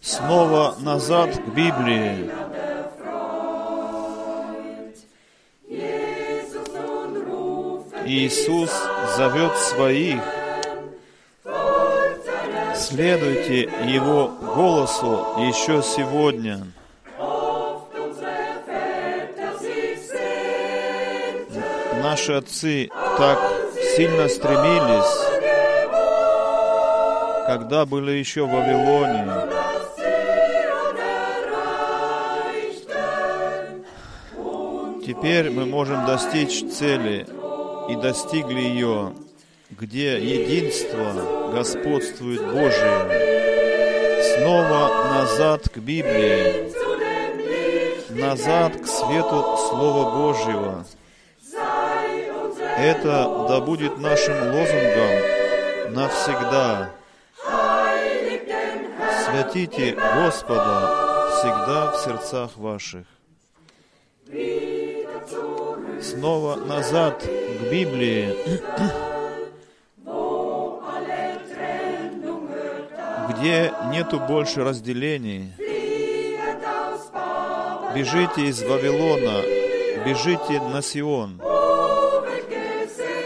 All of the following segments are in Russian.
Снова назад к Библии. Иисус зовет своих. Следуйте Его голосу еще сегодня. Наши отцы так сильно стремились, когда были еще в Вавилоне, Теперь мы можем достичь цели и достигли ее, где единство господствует Божие. Снова назад к Библии, назад к свету Слова Божьего. Это да будет нашим лозунгом навсегда. Святите Господа всегда в сердцах ваших снова назад к Библии, где нету больше разделений. Бежите из Вавилона, бежите на Сион.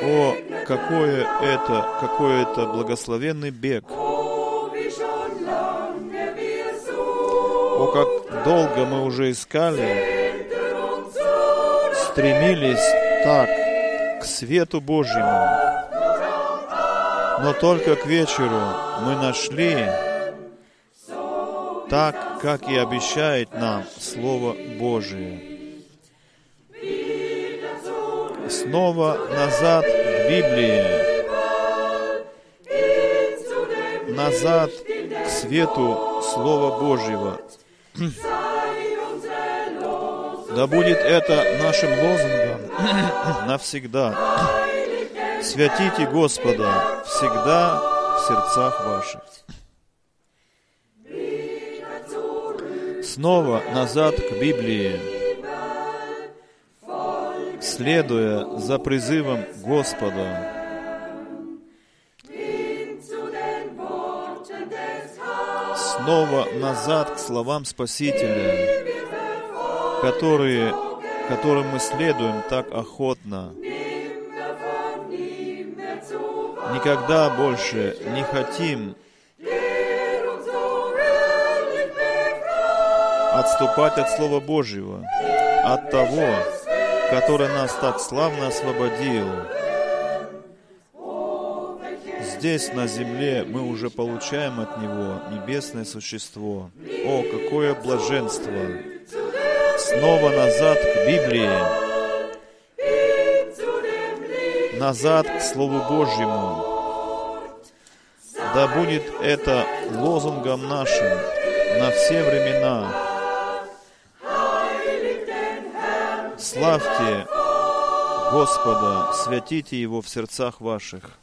О, какое это, какой это благословенный бег. О, как долго мы уже искали стремились так к свету Божьему, но только к вечеру мы нашли так, как и обещает нам Слово Божие. Снова назад к Библии, назад к свету Слова Божьего. Да будет это нашим лозунгом навсегда. Святите Господа всегда в сердцах ваших. Снова назад к Библии, следуя за призывом Господа. Снова назад к словам Спасителя которые, которым мы следуем так охотно. Никогда больше не хотим отступать от Слова Божьего, от того, который нас так славно освободил. Здесь, на земле, мы уже получаем от Него небесное существо. О, какое блаженство! снова назад к Библии, назад к Слову Божьему. Да будет это лозунгом нашим на все времена. Славьте Господа, святите Его в сердцах ваших.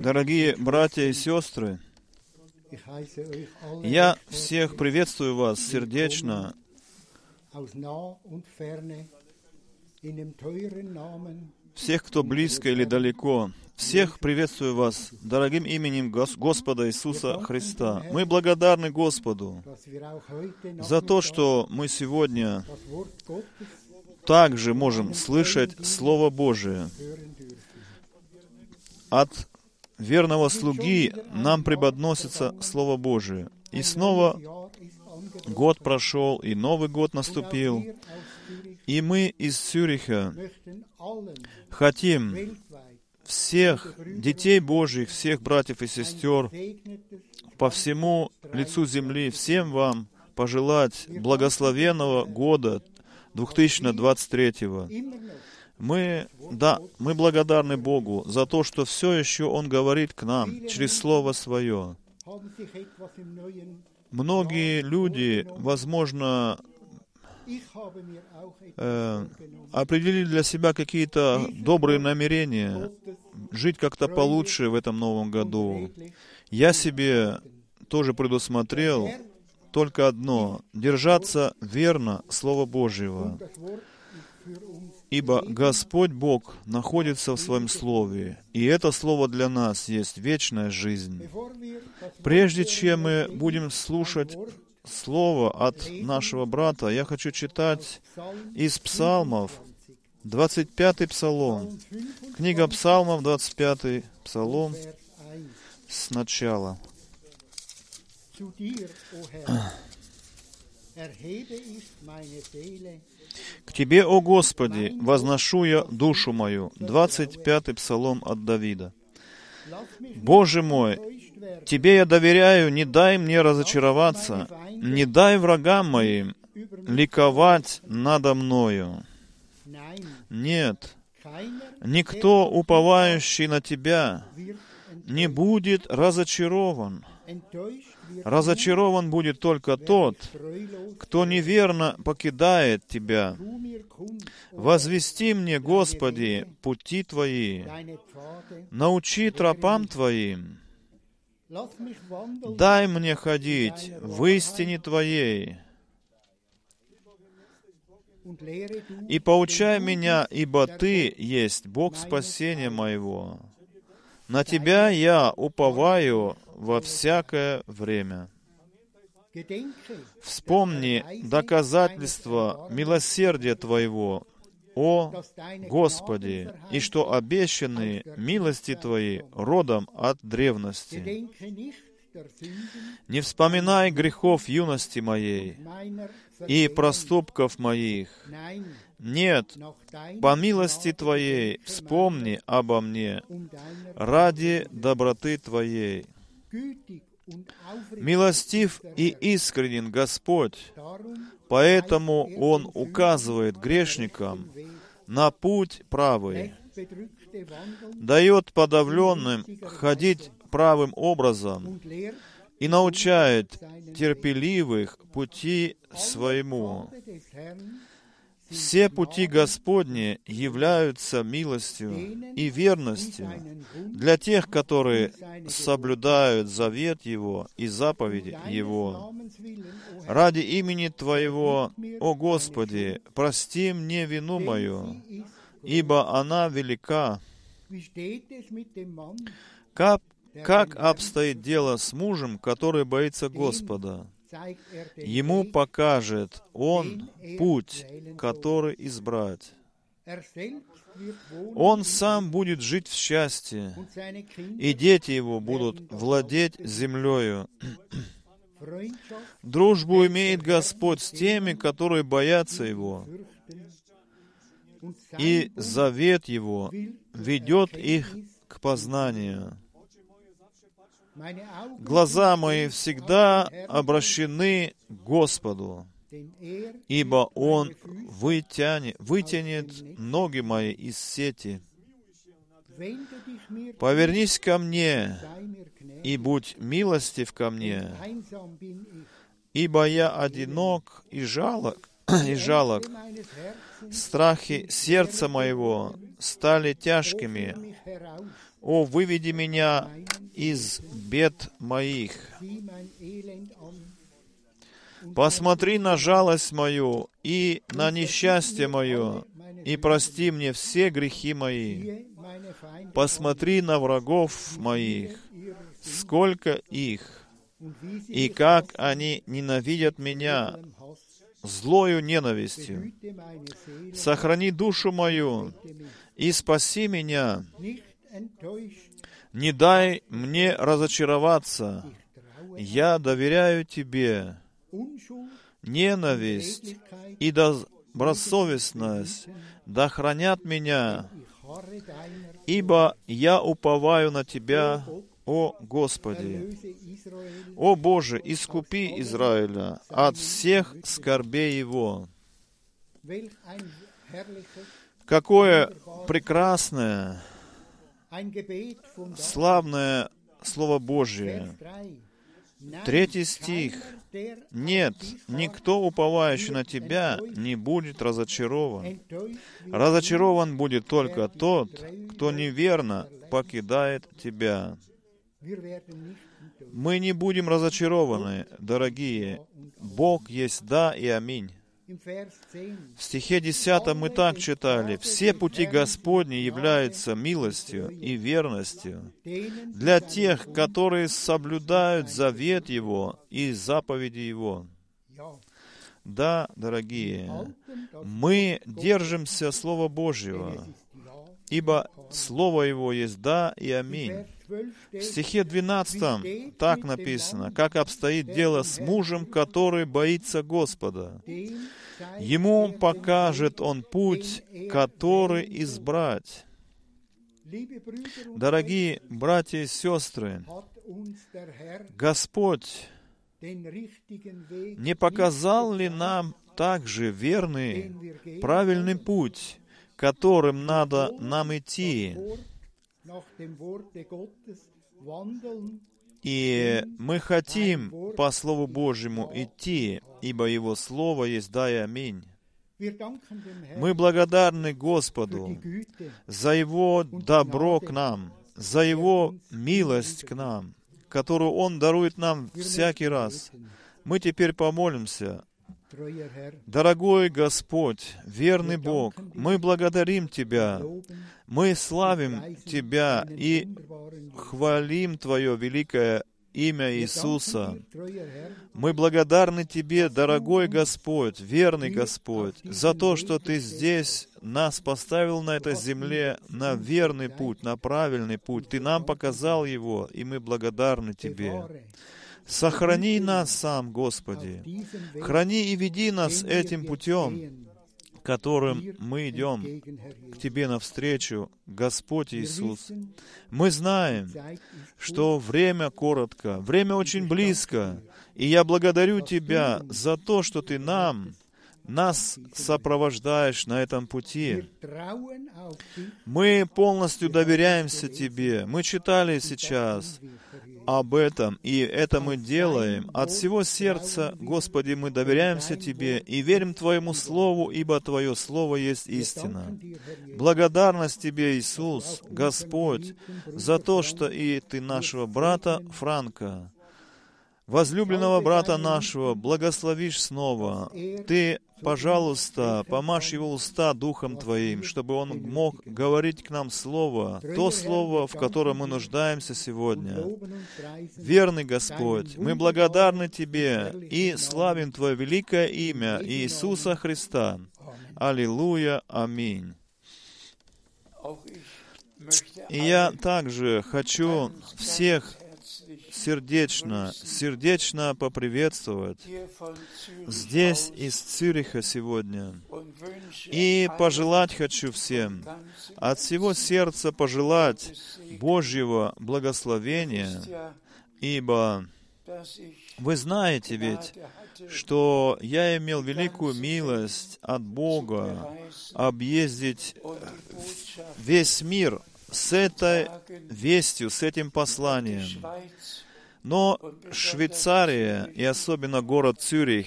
Дорогие братья и сестры, я всех приветствую вас сердечно всех, кто близко или далеко. Всех приветствую вас дорогим именем Гос- Господа Иисуса Христа. Мы благодарны Господу за то, что мы сегодня также можем слышать Слово Божие. От верного слуги нам преподносится Слово Божие. И снова год прошел, и Новый год наступил. И мы из Цюриха хотим всех детей Божьих, всех братьев и сестер по всему лицу земли, всем вам пожелать благословенного года 2023. Мы, да, мы благодарны Богу за то, что все еще Он говорит к нам через Слово Свое. Многие люди, возможно, э, определили для себя какие-то добрые намерения, жить как-то получше в этом новом году. Я себе тоже предусмотрел только одно — держаться верно Слова Божьего. Ибо Господь Бог находится в Своем Слове, и это Слово для нас есть вечная жизнь. Прежде чем мы будем слушать Слово от нашего брата, я хочу читать из Псалмов 25, 25-й Псалом. 25, Книга Псалмов, 25-й Псалом, Vers 1. сначала. «К Тебе, о Господи, возношу я душу мою». 25-й Псалом от Давида. «Боже мой, Тебе я доверяю, не дай мне разочароваться, не дай врагам моим ликовать надо мною. Нет, никто, уповающий на Тебя, не будет разочарован. Разочарован будет только тот, кто неверно покидает Тебя. Возвести мне, Господи, пути Твои, научи тропам Твоим, дай мне ходить в истине Твоей, и поучай меня, ибо Ты есть Бог спасения моего. На Тебя я уповаю во всякое время. Вспомни доказательства милосердия Твоего, о Господи, и что обещанные милости Твои родом от древности. Не вспоминай грехов юности моей и проступков моих. Нет, по милости Твоей вспомни обо мне ради доброты Твоей. Милостив и искренен Господь, поэтому Он указывает грешникам на путь правый, дает подавленным ходить правым образом и научает терпеливых пути своему. Все пути Господни являются милостью и верностью для тех, которые соблюдают завет Его и заповеди Его. Ради имени Твоего, о Господи, прости мне вину мою, ибо она велика. Как, как обстоит дело с мужем, который боится Господа? Ему покажет Он путь, который избрать. Он сам будет жить в счастье, и дети его будут владеть землею. Дружбу имеет Господь с теми, которые боятся Его, и завет Его ведет их к познанию. Глаза мои всегда обращены к Господу, ибо Он вытянет, вытянет ноги мои из сети. Повернись ко мне и будь милостив ко мне, ибо я одинок и жалок, и жалок. Страхи сердца моего стали тяжкими. О, выведи меня из бед моих. Посмотри на жалость мою и на несчастье мое, и прости мне все грехи мои. Посмотри на врагов моих, сколько их, и как они ненавидят меня злою ненавистью. Сохрани душу мою и спаси меня. Не дай мне разочароваться. Я доверяю Тебе. Ненависть и добросовестность да хранят меня, ибо я уповаю на Тебя, о Господи. О Боже, искупи Израиля от всех скорбей его. Какое прекрасное, славное Слово Божие. Vers 3. Nein, Третий стих. Нет, никто, уповающий на Тебя, не будет разочарован. Разочарован будет только тот, кто неверно покидает Тебя. Мы не будем разочарованы, дорогие. Бог есть да и аминь. Im Vers 10, В стихе 10 мы так читали, «Все пути Господни являются милостью и верностью для тех, которые соблюдают завет Его и заповеди Его». Да, дорогие, мы держимся Слова Божьего, ибо Слово Его есть да и аминь. Vers 12 В стихе 12 так написано, как обстоит дело с мужем, который боится Господа. Ему покажет он путь, который избрать. Дорогие братья и сестры, Господь не показал ли нам также верный, правильный путь, которым надо нам идти? И мы хотим по Слову Божьему идти, ибо Его Слово есть да и аминь. Мы благодарны Господу за Его добро к нам, за Его милость к нам, которую Он дарует нам всякий раз. Мы теперь помолимся. Дорогой Господь, верный Бог, мы благодарим Тебя, мы славим Тебя и хвалим Твое великое имя Иисуса. Мы благодарны Тебе, дорогой Господь, верный Господь, за то, что Ты здесь нас поставил на этой земле на верный путь, на правильный путь. Ты нам показал его, и мы благодарны Тебе. Сохрани нас сам, Господи. Храни и веди нас этим путем, которым мы идем к. Тебе навстречу, Господь Иисус. Мы знаем, что время коротко, время очень близко, и я благодарю Тебя за то, что Ты нам, нас сопровождаешь на этом пути. Мы полностью доверяемся Тебе. Мы читали сейчас. Об этом, и это мы делаем. От всего сердца, Господи, мы доверяемся Тебе и верим Твоему Слову, ибо Твое Слово есть истина. Благодарность Тебе, Иисус, Господь, за то, что и Ты нашего брата Франка, возлюбленного брата нашего, благословишь снова. Ты, пожалуйста, помажь его уста Духом Твоим, чтобы он мог говорить к нам Слово, то Слово, в котором мы нуждаемся сегодня. Верный Господь, мы благодарны Тебе и славим Твое великое имя Иисуса Христа. Аллилуйя, аминь. И я также хочу всех сердечно, сердечно поприветствовать здесь, из Цюриха сегодня. И пожелать хочу всем, от всего сердца пожелать. Божьего благословения, ибо вы знаете ведь, что я имел великую милость от Бога объездить весь мир с этой вестью, с этим посланием. Но Швейцария, и особенно город Цюрих,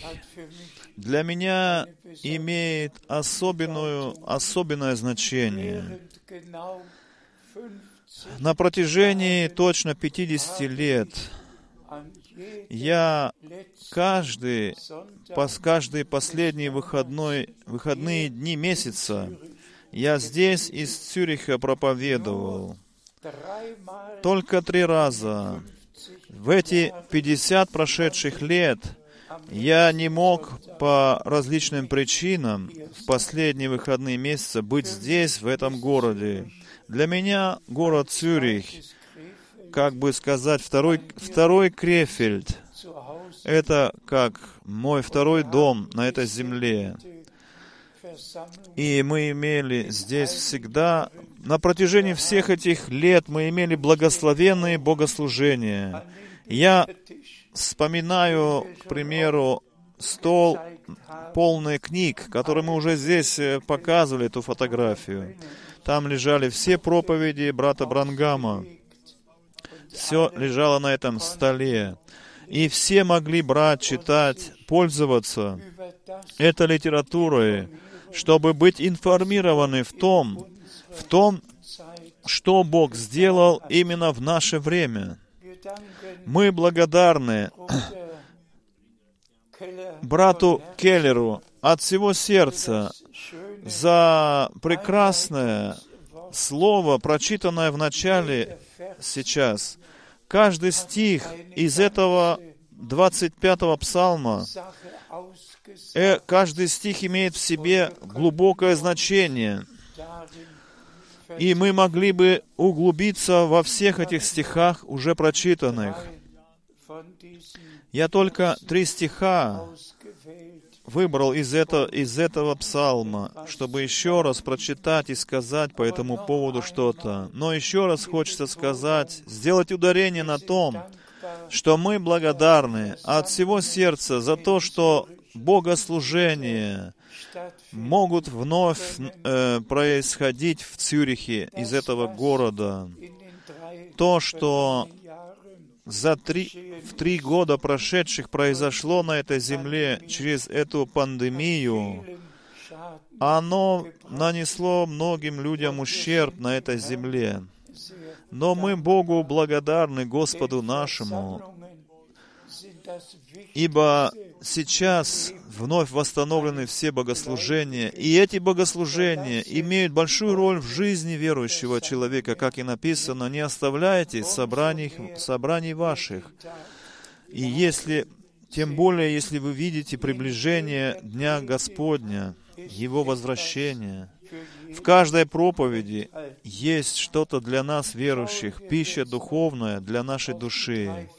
для меня имеет особенную, особенное значение. während genau 50 На протяжении точно 50 лет я каждый, пос, каждый последний выходной, выходные дни месяца я здесь из Цюриха проповедовал. Только три раза. В эти 50 прошедших лет я не мог по различным причинам в последние выходные месяца быть здесь, в этом городе. Для меня город Цюрих, как бы сказать, второй, второй Крефельд, это как мой второй дом на этой земле. И мы имели здесь всегда, на протяжении всех этих лет мы имели благословенные богослужения. Я вспоминаю, к примеру, стол полный книг, который мы уже здесь э, показывали, эту фотографию. Там лежали все проповеди брата Брангама. Все лежало на этом столе. И все могли брать, читать, пользоваться этой литературой, чтобы быть информированы в том, в том, что Бог сделал именно в наше время. Мы благодарны брату Келлеру от всего сердца за прекрасное слово, прочитанное в начале сейчас. Каждый стих из этого 25-го псалма, э, каждый стих имеет в себе глубокое значение. И мы могли бы углубиться во всех этих стихах, уже прочитанных. Я только три стиха выбрал из, это, из этого псалма, чтобы еще раз прочитать и сказать по этому поводу что-то. Но еще раз хочется сказать, сделать ударение на том, что мы благодарны от всего сердца за то, что stattfinden могут вновь э, происходить в Цюрихе из этого города. То, что за три, в три года прошедших произошло на этой земле через эту пандемию, оно нанесло многим людям ущерб на этой земле. Но мы Богу благодарны, Господу нашему, ибо сейчас вновь восстановлены все богослужения, и эти богослужения имеют большую роль в жизни верующего человека, как и написано, не оставляйте собраний, собраний ваших. И если, тем более, если вы видите приближение Дня Господня, Его возвращения, в каждой проповеди есть что-то для нас, верующих, пища духовная для нашей души.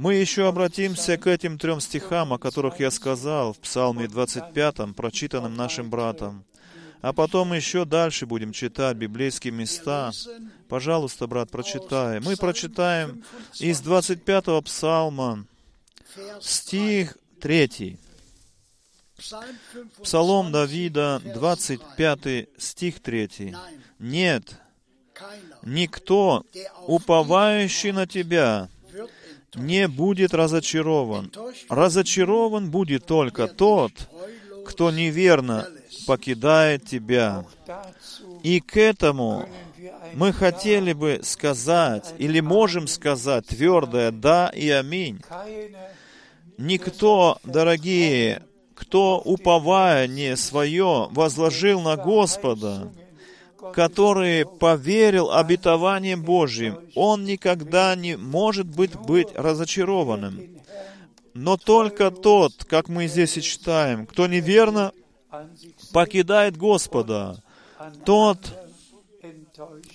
Мы еще обратимся к этим трем стихам, о которых я сказал в Псалме 25, прочитанным нашим братом. А потом еще дальше будем читать библейские места. Пожалуйста, брат, прочитай. Мы прочитаем из 25-го псалма, стих 3. Псалом Давида, 25 стих 3. «Нет, никто, уповающий на Тебя, не будет разочарован. Разочарован будет только тот, кто неверно покидает Тебя». И к этому мы хотели бы сказать, или можем сказать твердое «да» и «аминь». Никто, дорогие, кто, уповая не свое, возложил на Господа, который поверил обетованиям Божьим, он никогда не может быть, быть разочарованным. Но только тот, как мы здесь и читаем, кто неверно покидает Господа, тот,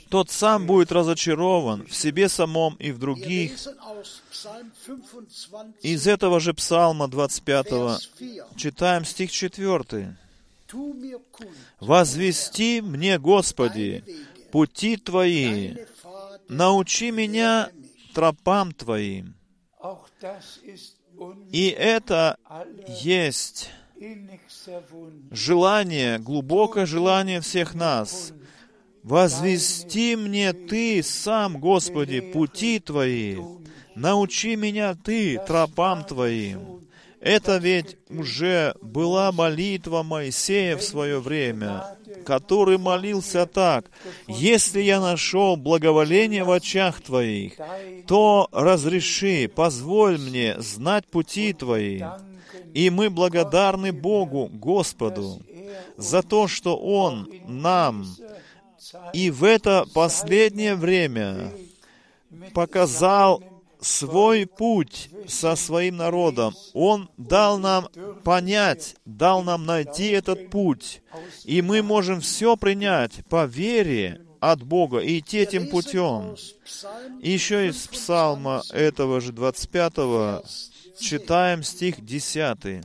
тот сам будет разочарован в себе самом и в других. Из этого же Псалма 25 читаем стих 4. «Возвести мне, Господи, пути Твои, научи меня тропам Твоим». И это есть желание, глубокое желание всех нас. Возвести мне Ты сам, Господи, пути Твои. Научи меня Ты тропам Твоим. Это ведь уже была молитва Моисея в свое время, который молился так, «Если я нашел благоволение в очах Твоих, то разреши, позволь мне знать пути Твои». И мы благодарны Богу, Господу, за то, что Он нам и в это последнее время показал свой путь со своим народом. Он дал нам понять, дал нам найти этот путь. И мы можем все принять по вере от Бога и идти этим путем. Еще из псалма этого же 25 читаем стих 10.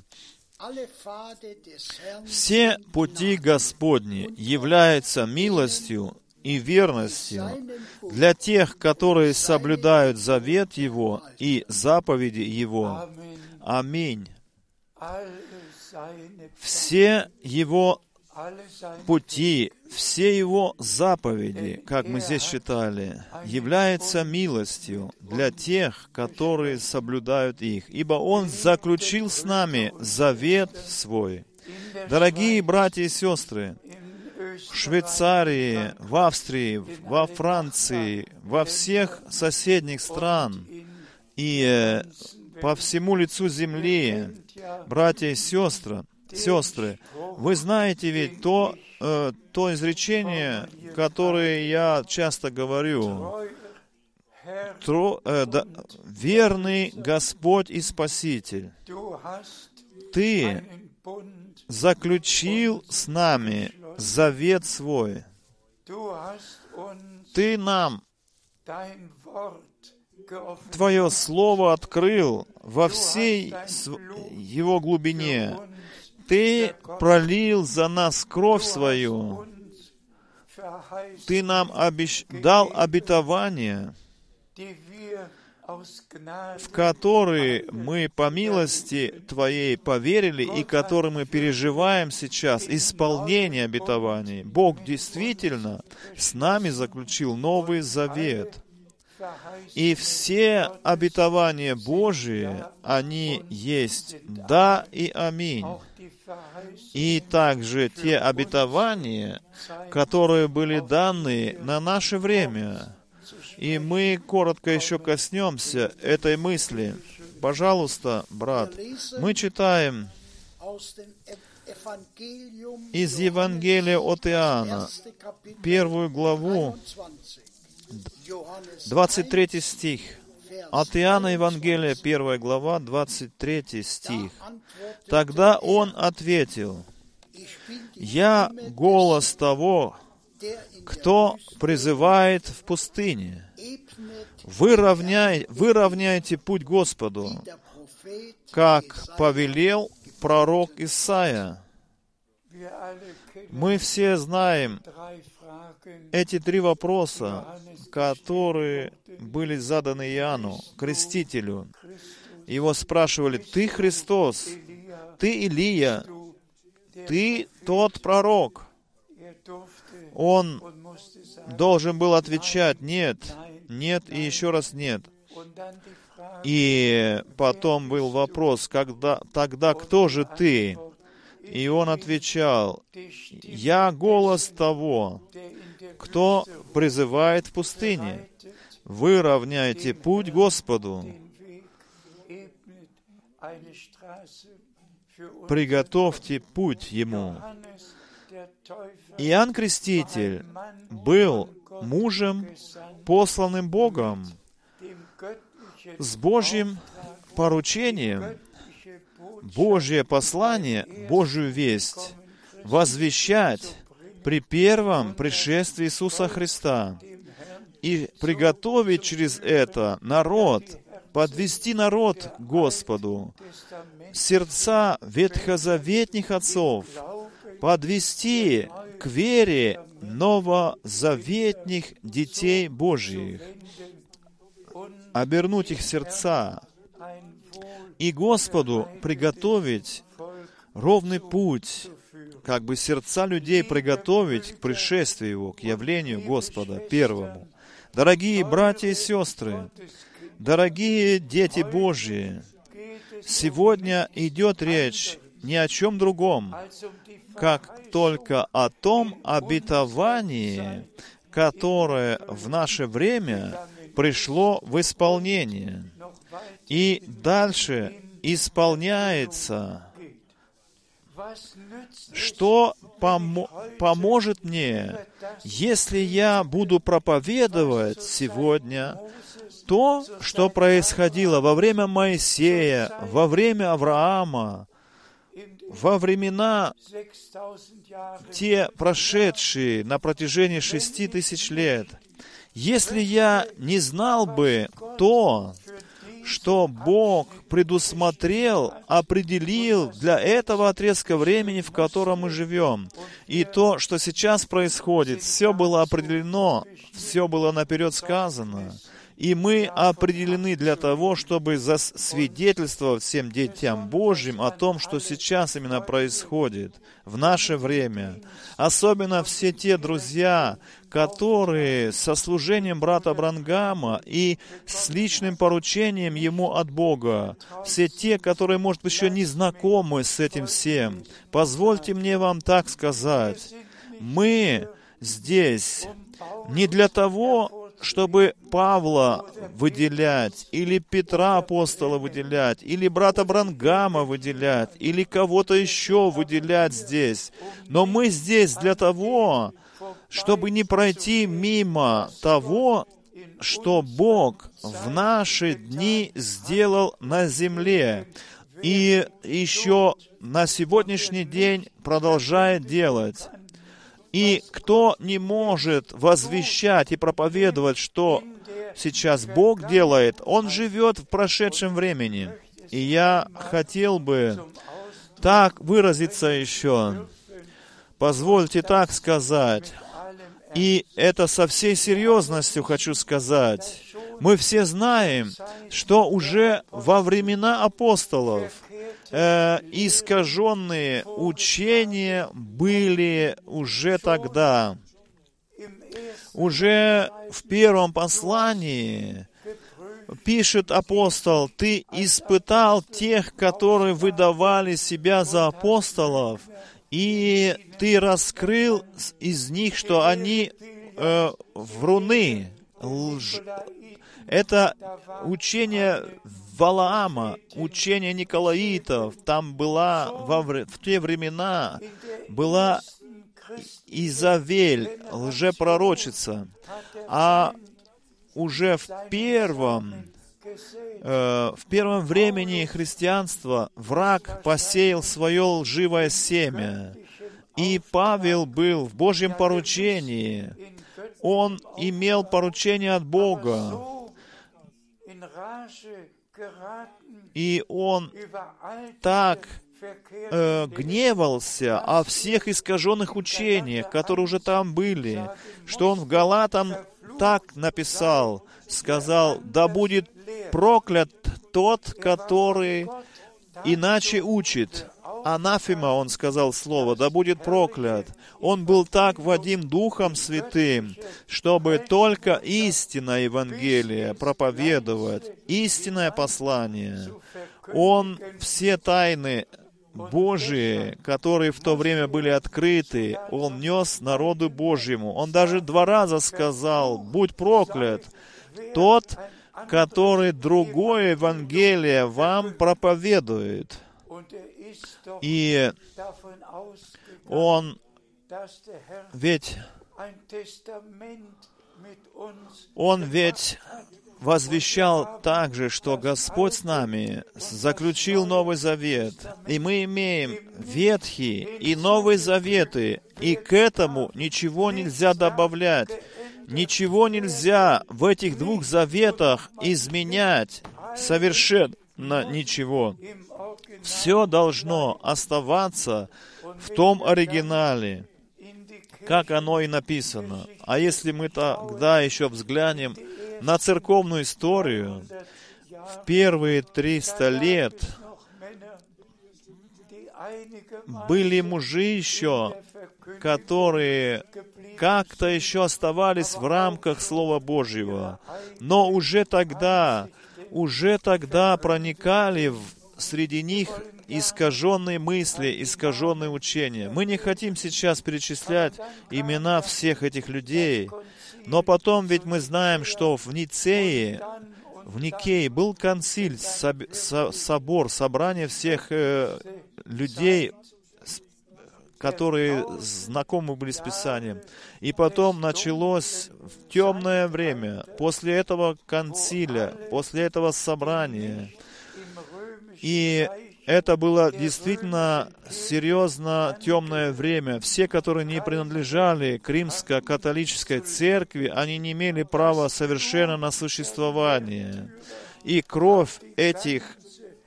Все пути Господни являются милостью и верностью для тех, которые соблюдают завет Его и заповеди Его. Аминь. Все Его пути, все Его заповеди, как мы здесь читали, являются милостью для тех, которые соблюдают их, ибо Он заключил с нами завет свой. Дорогие братья и сестры, в Швейцарии, в Австрии, во Франции, во всех соседних стран. И э, по всему лицу земли, братья и сестры, сестры, вы знаете ведь то, э, то изречение, которое я часто говорю, Тро, э, да, верный Господь и Спаситель, Ты заключил с нами завет свой. Ты нам Твое Слово открыл во всей его глубине. Ты пролил за нас кровь свою. Ты нам обещ... дал обетование, в которые мы по милости Твоей поверили и которые мы переживаем сейчас, исполнение обетований. Бог действительно с нами заключил Новый Завет. И все обетования Божии, они есть «да» и «аминь». И также те обетования, которые были даны на наше время. И мы коротко еще коснемся этой мысли. Пожалуйста, брат, мы читаем из Евангелия от Иоанна, первую главу, 23 стих. От Иоанна Евангелия, 1 глава, 23 стих. Тогда он ответил, «Я голос того, кто призывает в пустыне. Выровняй, выровняйте путь Господу, как повелел пророк Исаия. Мы все знаем эти три вопроса, которые были заданы Иоанну, крестителю. Его спрашивали, «Ты Христос? Ты Илия? Ты тот пророк?» Он должен был отвечать «нет», «нет» и еще раз «нет». И потом был вопрос, когда, тогда кто же ты? И он отвечал, «Я голос того, кто призывает в пустыне. Вы равняете путь Господу. Приготовьте путь Ему». Иоанн Креститель был мужем, посланным Богом, с Божьим поручением, Божье послание, Божью весть возвещать при первом пришествии Иисуса Христа и приготовить через это народ, подвести народ к Господу, сердца ветхозаветних отцов, подвести к вере новозаветних детей Божьих, обернуть их сердца и Господу приготовить ровный путь, как бы сердца людей приготовить к пришествию Его, к явлению Господа первому. Дорогие братья и сестры, дорогие дети Божьи, Сегодня идет речь ни о чем другом, как только о том обетовании, которое в наше время пришло в исполнение и дальше исполняется. Что помо- поможет мне, если я буду проповедовать сегодня то, что происходило во время Моисея, во время Авраама, во времена 6000 Jahren те прошедшие на протяжении шести тысяч лет, если я не знал бы то, что Бог предусмотрел, определил для этого отрезка времени, в котором мы живем. И то, что сейчас происходит, все было определено, все было наперед сказано. И мы определены для того, чтобы засвидетельствовать всем детям Божьим о том, что сейчас именно происходит в наше время. Особенно все те друзья, которые со служением брата Брангама и с личным поручением ему от Бога, все те, которые, может быть, еще не знакомы с этим всем, позвольте мне вам так сказать, мы здесь не для того, чтобы Павла выделять, или Петра апостола выделять, или брата Брангама выделять, или кого-то еще выделять здесь. Но мы здесь для того, чтобы не пройти мимо того, что Бог в наши дни сделал на земле и еще на сегодняшний день продолжает делать. И кто не может возвещать и проповедовать, что сейчас Бог делает, он живет в прошедшем времени. И я хотел бы так выразиться еще. Позвольте так сказать. И это со всей серьезностью хочу сказать. Мы все знаем, что уже во времена апостолов э, искаженные учения были уже тогда. Уже в первом послании пишет апостол, «Ты испытал тех, которые выдавали себя за апостолов, и ты раскрыл из них, что они э, вруны, лж... Это учение Валаама, учение Николаитов. Там была во, в те времена была Изавель, лжепророчица. А уже в первом э, в первом времени христианства враг посеял свое лживое семя. И Павел был в Божьем поручении. Он имел поручение от Бога. И он так э, гневался о всех искаженных учениях, которые уже там были, что он в Галатам так написал, сказал, да будет проклят тот, который иначе учит. Анафима, он сказал слово, да будет проклят. Он был так Вадим Духом Святым, чтобы только истинное Евангелие проповедовать, истинное послание. Он все тайны Божии, которые в то время были открыты, Он нес народу Божьему. Он даже два раза сказал, «Будь проклят тот, который другое Евангелие вам проповедует». Er И он ведь, он ведь возвещал также, что Господь с нами заключил Новый Завет, и мы имеем Ветхий и Новый Заветы, и к этому ничего нельзя добавлять, ничего нельзя в этих двух заветах изменять, совершенно ничего. im Original Все должно оставаться в том оригинале, как оно и написано. А если мы тогда еще взглянем на церковную историю, в первые 300 лет были мужи еще, которые как-то еще оставались в рамках Слова Божьего, но уже тогда, уже тогда проникали в среди них искаженные мысли, искаженные учения. Мы не хотим сейчас перечислять имена всех этих людей, но потом ведь мы знаем, что в Ницее, в Никее был консиль, соб- со- собор, собрание всех э, людей, которые знакомы были с Писанием. И потом началось темное время, после этого консиля, после этого собрания. И это было действительно серьезно темное время. Все, которые не принадлежали к римско-католической церкви, они не имели права совершенно на существование. И кровь этих,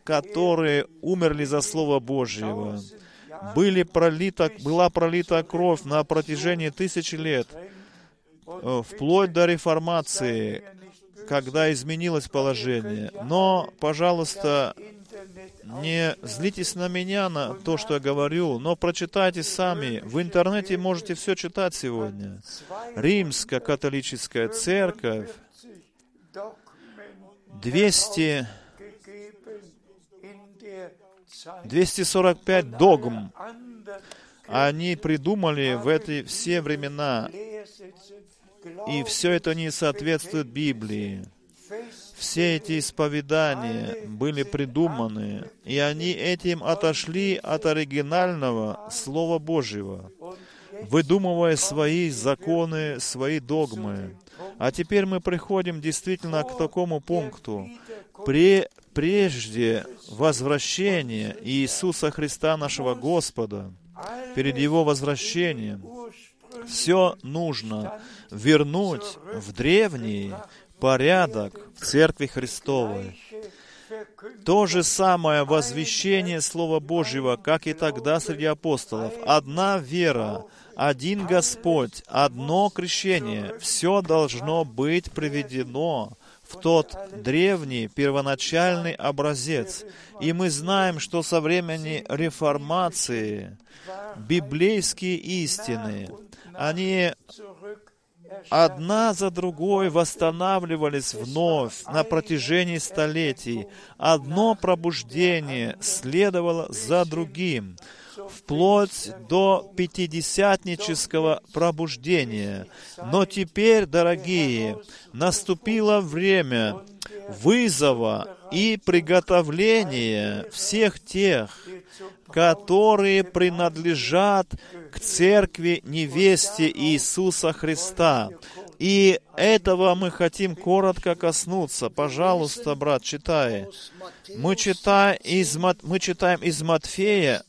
которые умерли за Слово Божьего, были пролита, была пролита кровь на протяжении тысячи лет, э, вплоть до реформации, когда изменилось положение. Но, пожалуйста, не злитесь на меня, на то, что я говорю, но прочитайте сами. В интернете можете все читать сегодня. Римская католическая церковь 200, 245 догм они придумали в эти все времена, и все это не соответствует Библии. Все эти исповедания были придуманы, и они этим отошли от оригинального Слова Божьего, выдумывая свои законы, свои догмы. А теперь мы приходим действительно к такому пункту. Пре- прежде возвращения Иисуса Христа, нашего Господа, перед Его возвращением, все нужно вернуть в древний порядок в Церкви Христовой. То же самое возвещение Слова Божьего, как и тогда среди апостолов. Одна вера, один Господь, одно крещение. Все должно быть приведено в тот древний первоначальный образец. И мы знаем, что со времени реформации библейские истины, они одна за другой восстанавливались вновь на протяжении столетий. Одно пробуждение следовало за другим, вплоть до пятидесятнического пробуждения. Но теперь, дорогие, наступило время вызова и приготовления всех тех, которые принадлежат к церкви невесте Иисуса Христа. И этого мы хотим коротко коснуться. Пожалуйста, брат, читай. Мы читаем из, мы читаем из Матфея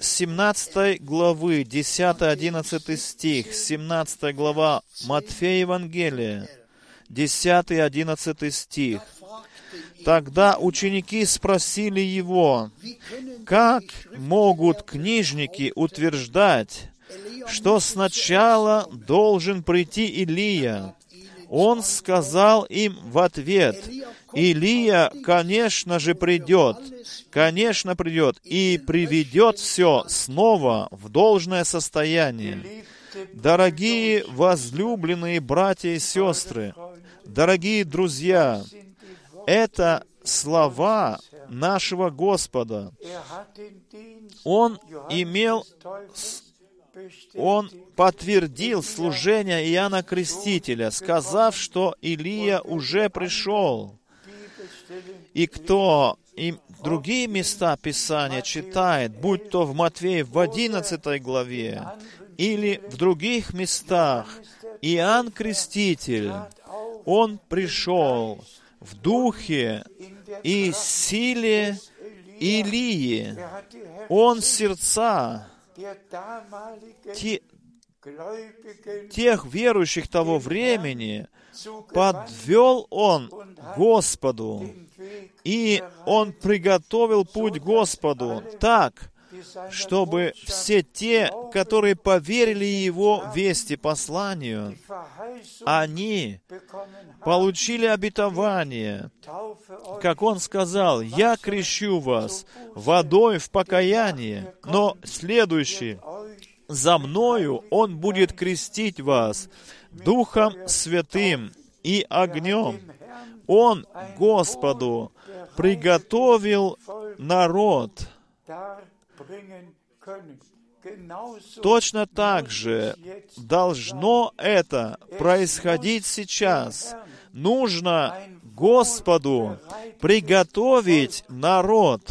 17 главы, 10-11 стих, 17 глава Матфея Евангелия, 10-11 стих. Тогда ученики спросили его, как могут книжники утверждать, что сначала должен прийти Илия? Он сказал им в ответ, Илия, конечно же, придет, конечно, придет и приведет все снова в должное состояние. Дорогие возлюбленные братья и сестры, дорогие друзья, это слова нашего Господа. Он имел, он подтвердил служение Иоанна Крестителя, сказав, что Илия уже пришел. И кто и другие места Писания читает, будь то в Матвея в 11 главе или в других местах, Иоанн Креститель, он пришел в духе и силе Илии. Он сердца те- тех верующих того времени подвел он Господу, и он приготовил путь Господу. Так, чтобы все те, которые поверили Его вести посланию, они получили обетование, как Он сказал, «Я крещу вас водой в покаяние, но следующий, за мною Он будет крестить вас Духом Святым и огнем». Он Господу приготовил народ. Точно так же должно это происходить сейчас. Нужно Господу приготовить народ,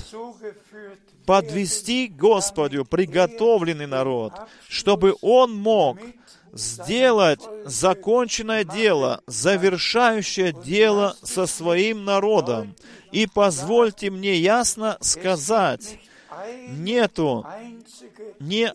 подвести к Господу приготовленный народ, чтобы Он мог сделать законченное дело, завершающее дело со своим народом. И позвольте мне ясно сказать, нету ни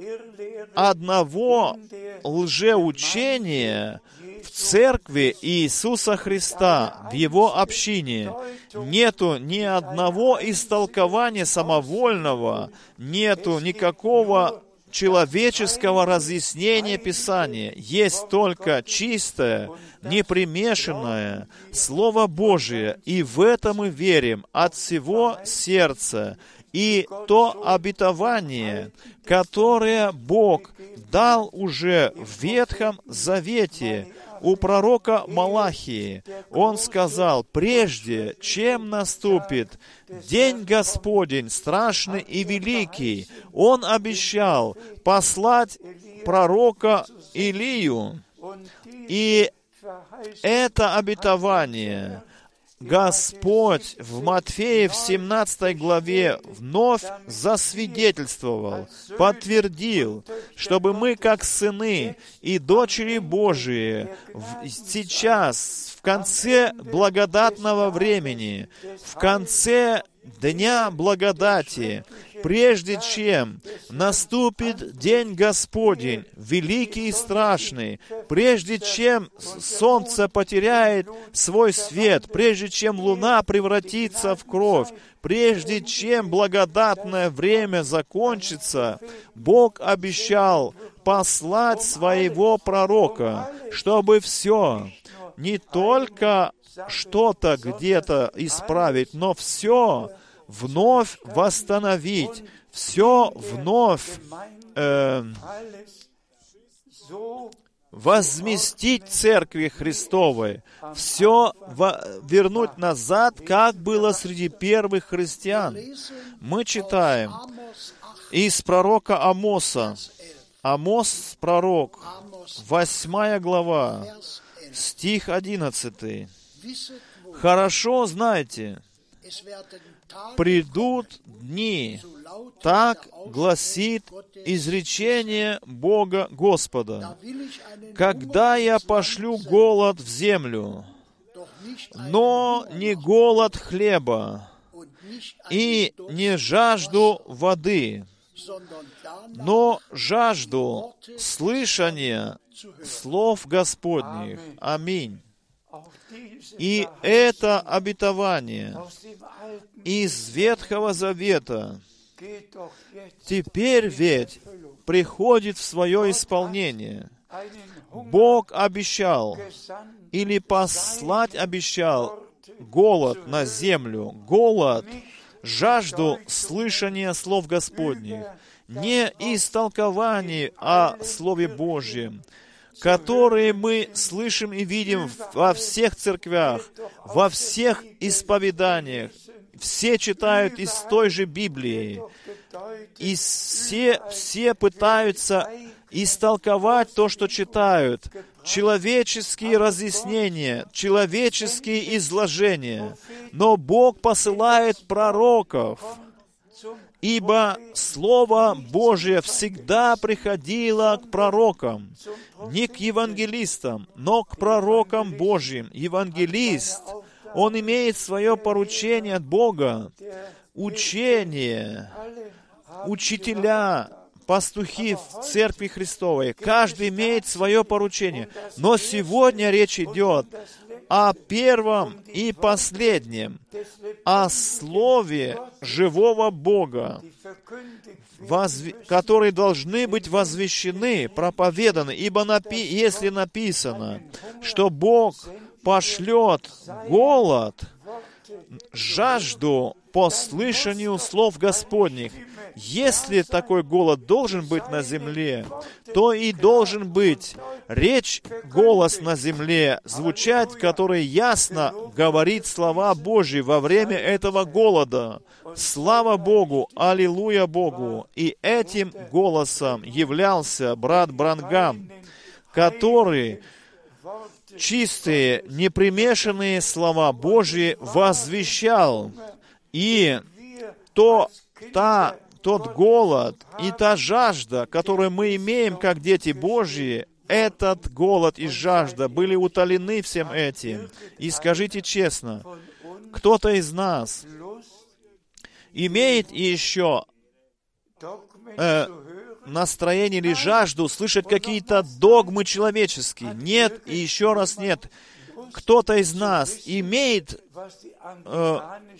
одного лжеучения в церкви Иисуса Христа, в Его общине. Нету ни одного истолкования самовольного, нету никакого человеческого разъяснения Писания. Есть только чистое, непримешанное Слово Божие, и в это мы верим от всего сердца. И то обетование, которое Бог дал уже в Ветхом Завете у пророка Малахии. Он сказал, прежде чем наступит день Господень, страшный и великий, Он обещал послать пророка Илию. И это обетование Господь в Матфея в 17 главе вновь засвидетельствовал, подтвердил, чтобы мы, как сыны и дочери Божии, сейчас, в конце благодатного времени, в конце дня благодати, прежде чем наступит день Господень, великий и страшный, прежде чем солнце потеряет свой свет, прежде чем луна превратится в кровь, прежде чем благодатное время закончится, Бог обещал послать своего пророка, чтобы все, не только что-то где-то исправить, но все вновь восстановить, все вновь э, возместить Церкви Христовой, все вернуть назад, как было среди первых христиан. Мы читаем из пророка Амоса, Амос пророк, восьмая глава, стих одиннадцатый. Хорошо знайте, придут дни, так гласит изречение Бога Господа, когда я пошлю голод в землю, но не голод хлеба и не жажду воды, но жажду слышания слов Господних. Аминь. И это обетование из Ветхого Завета теперь ведь приходит в свое исполнение. Бог обещал или послать обещал голод на землю, голод, жажду слышания слов Господних, не истолкований о Слове Божьем, которые мы слышим и видим во всех церквях, во всех исповеданиях. Все читают из той же Библии, и все, все пытаются истолковать то, что читают. Человеческие разъяснения, человеческие изложения. Но Бог посылает пророков, ибо Слово Божие всегда приходило к пророкам, не к евангелистам, но к пророкам Божьим. Евангелист, он имеет свое поручение от Бога, учение, учителя, пастухи в Церкви Христовой. Каждый имеет свое поручение. Но сегодня речь идет о первом и последнем, о Слове живого Бога, возв- которые должны быть возвещены, проповеданы, ибо напи- если написано, что Бог пошлет голод, жажду по слышанию слов Господних. Если такой голод должен быть на земле, то и должен быть речь, голос на земле, звучать, который ясно говорит слова Божьи во время этого голода. Слава Богу, аллилуйя Богу. И этим голосом являлся брат Брангам, который чистые, непримешанные слова Божьи возвещал. И то, та, тот голод и та жажда, которую мы имеем как дети Божьи, этот голод и жажда были утолены всем этим. И скажите честно, кто-то из нас имеет еще э, настроение или жажду слышать какие-то догмы человеческие. Нет и еще раз нет. Кто-то из нас имеет, э,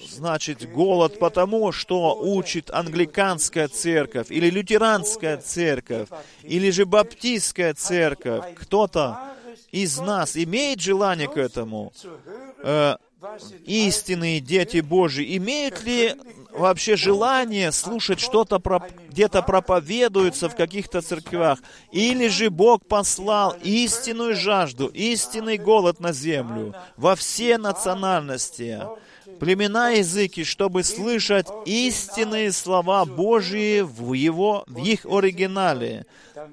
значит, голод потому, что учит англиканская церковь, или лютеранская церковь, или же баптистская церковь. Кто-то из нас имеет желание к этому. Э, истинные дети Божьи имеют ли вообще желание слушать что-то про, где-то проповедуется в каких-то церквях, или же Бог послал истинную жажду, истинный голод на землю во все национальности, племена языки, чтобы слышать истинные слова Божьи в, его, в их оригинале.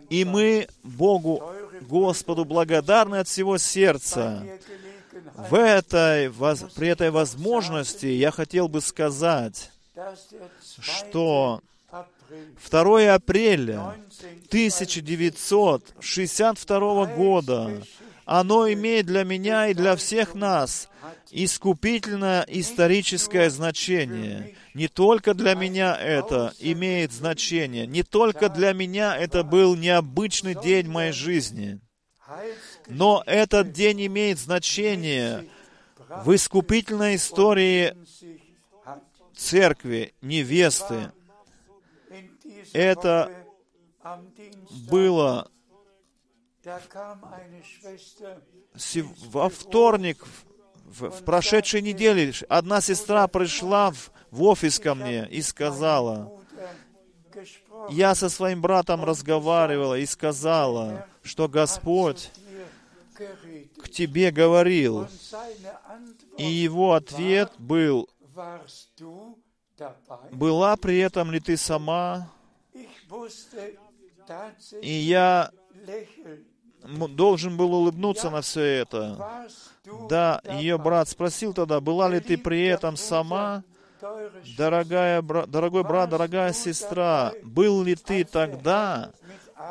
И мы Богу, Господу благодарны от всего сердца. В этой, при этой возможности я хотел бы сказать, что 2 апреля 1962 года оно имеет для меня и для всех нас искупительное историческое значение. Не только для меня это имеет значение, не только для меня это был необычный день моей жизни, но этот день имеет значение в искупительной истории церкви, невесты. Это было во вторник, в, прошедшей неделе, одна сестра пришла в офис ко мне и сказала, я со своим братом разговаривала и сказала, что Господь к тебе говорил. И его ответ был, была при этом ли ты сама? И я должен был улыбнуться на все это. Да, ее брат спросил тогда, была ли ты при этом сама? Дорогая, дорогой брат, дорогая сестра, был ли ты тогда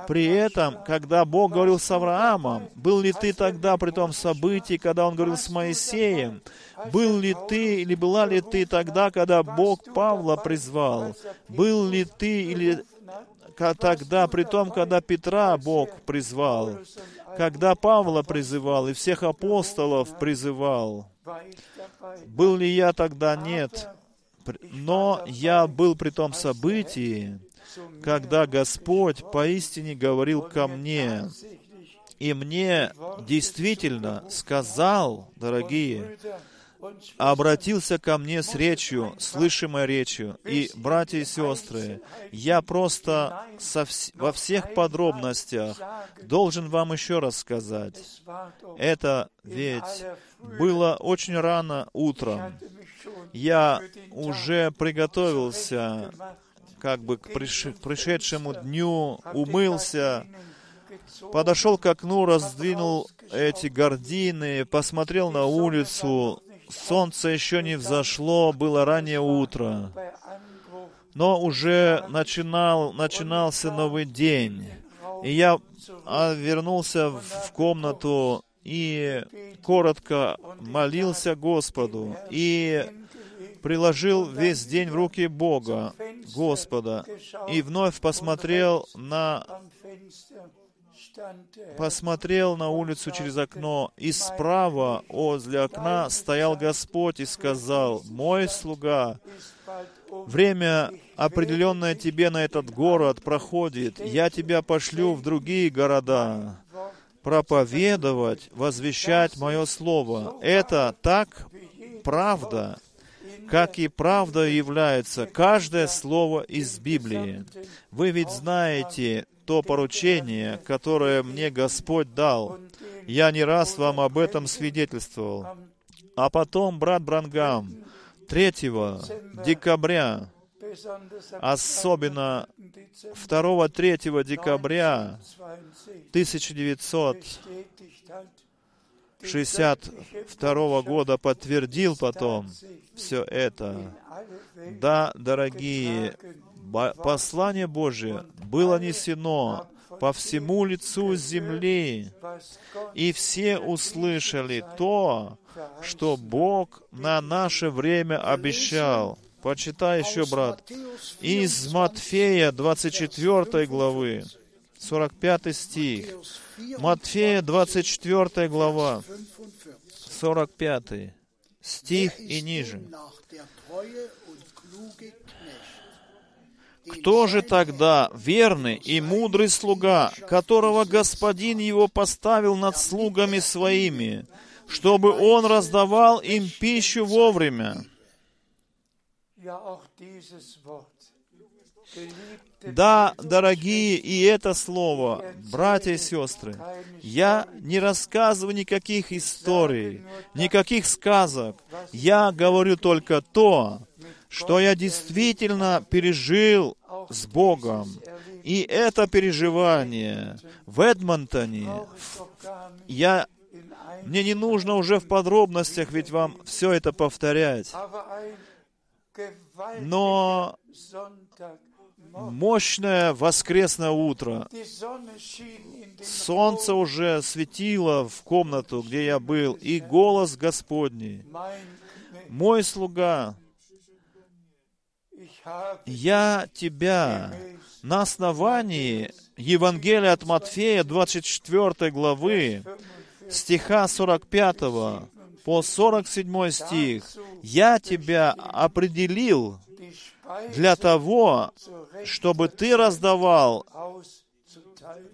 при этом, когда Бог говорил с Авраамом, был ли ты тогда при том событии, когда Он говорил с Моисеем? Был ли ты или была ли ты тогда, когда Бог Павла призвал? Был ли ты или тогда, при том, когда Петра Бог призвал? Когда Павла призывал и всех апостолов призывал? Был ли я тогда? Нет. Но я был при том событии, когда Господь поистине говорил ко мне, и мне действительно сказал, дорогие, обратился ко мне с речью, слышимой речью. И, братья и сестры, я просто со вс- во всех подробностях должен вам еще раз сказать. Это ведь было очень рано утром. Я уже приготовился как бы к пришедшему дню, умылся, подошел к окну, раздвинул эти гардины, посмотрел на улицу. Солнце еще не взошло, было раннее утро. Но уже начинал, начинался новый день. И я а, вернулся в комнату и коротко молился Господу. И приложил весь день в руки Бога, Господа, и вновь посмотрел на посмотрел на улицу через окно, и справа возле окна стоял Господь и сказал, «Мой слуга, время, определенное тебе на этот город, проходит. Я тебя пошлю в другие города проповедовать, возвещать Мое Слово. Это так правда, как и правда является каждое слово из Библии. Вы ведь знаете то поручение, которое мне Господь дал. Я не раз вам об этом свидетельствовал. А потом брат Брангам 3 декабря, особенно 2-3 декабря 1962 года подтвердил потом все это. Да, дорогие, послание Божие было несено по всему лицу земли, и все услышали то, что Бог на наше время обещал. Почитай еще, брат. Из Матфея 24 главы, 45 стих. Матфея 24 глава, 45 стих и ниже. Кто же тогда верный и мудрый слуга, которого господин его поставил над слугами своими, чтобы он раздавал им пищу вовремя? Да, дорогие, и это слово, братья и сестры, я не рассказываю никаких историй, никаких сказок. Я говорю только то, что я действительно пережил с Богом. И это переживание в Эдмонтоне, я, мне не нужно уже в подробностях, ведь вам все это повторять. Но мощное воскресное утро. Солнце уже светило в комнату, где я был, и голос Господний. Мой слуга, я тебя на основании Евангелия от Матфея, 24 главы, стиха 45 по 47 стих, я тебя определил для того, чтобы ты раздавал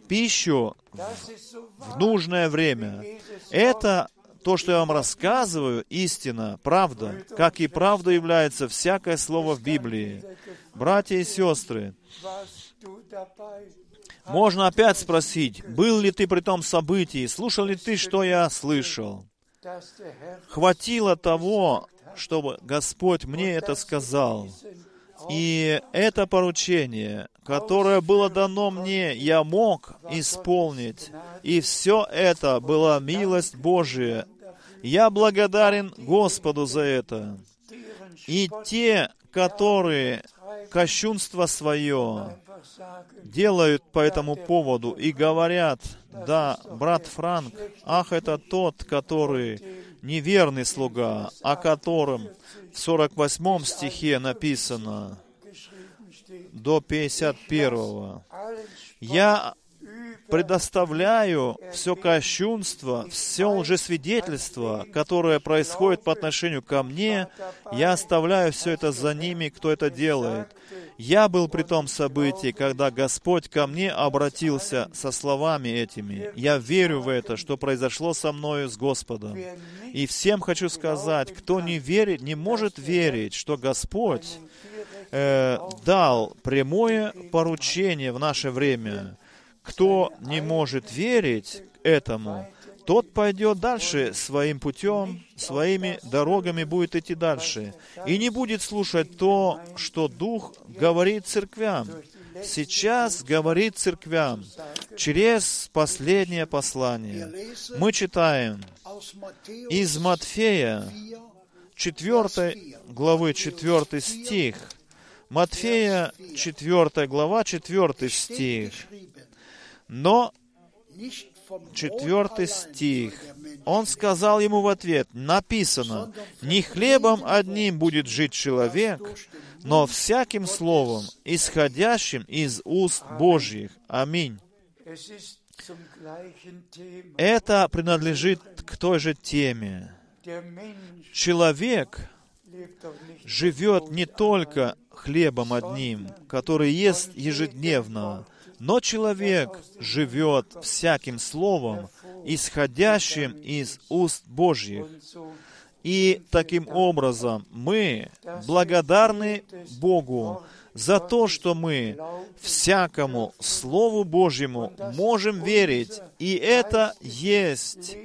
пищу в нужное время. Это то, что я вам рассказываю, истина, правда, как и правда является всякое слово в Библии. Братья и сестры, можно опять спросить, был ли ты при том событии, слушал ли ты, что я слышал? Хватило того, чтобы Господь мне это сказал. И это поручение, которое было дано мне, я мог исполнить. И все это была милость Божия. Я благодарен Господу за это. И те, которые кощунство свое делают по этому поводу и говорят, да, брат Франк, ах, это тот, который неверный слуга, о котором в 48 стихе написано до 51. Я предоставляю все кощунство, все лжесвидетельство, которое происходит по отношению ко мне, я оставляю все это за ними, кто это делает. Я был при том событии, когда Господь ко мне обратился со словами этими. Я верю в это, что произошло со мною с Господом. И всем хочу сказать, кто не верит, не может верить, что Господь э, дал прямое поручение в наше время. Кто не может верить этому, тот пойдет дальше своим путем, своими дорогами будет идти дальше. И не будет слушать то, что Дух говорит церквям. Сейчас говорит церквям через последнее послание. Мы читаем из Матфея 4 главы 4 стих. Матфея 4 глава 4 стих. Но четвертый стих. Он сказал ему в ответ, написано, «Не хлебом одним будет жить человек, но всяким словом, исходящим из уст Божьих». Аминь. Это принадлежит к той же теме. Человек живет не только хлебом одним, который ест ежедневно, но человек живет всяким словом, исходящим из уст Божьих. И таким образом мы благодарны Богу за то, что мы всякому Слову Божьему можем верить. И это есть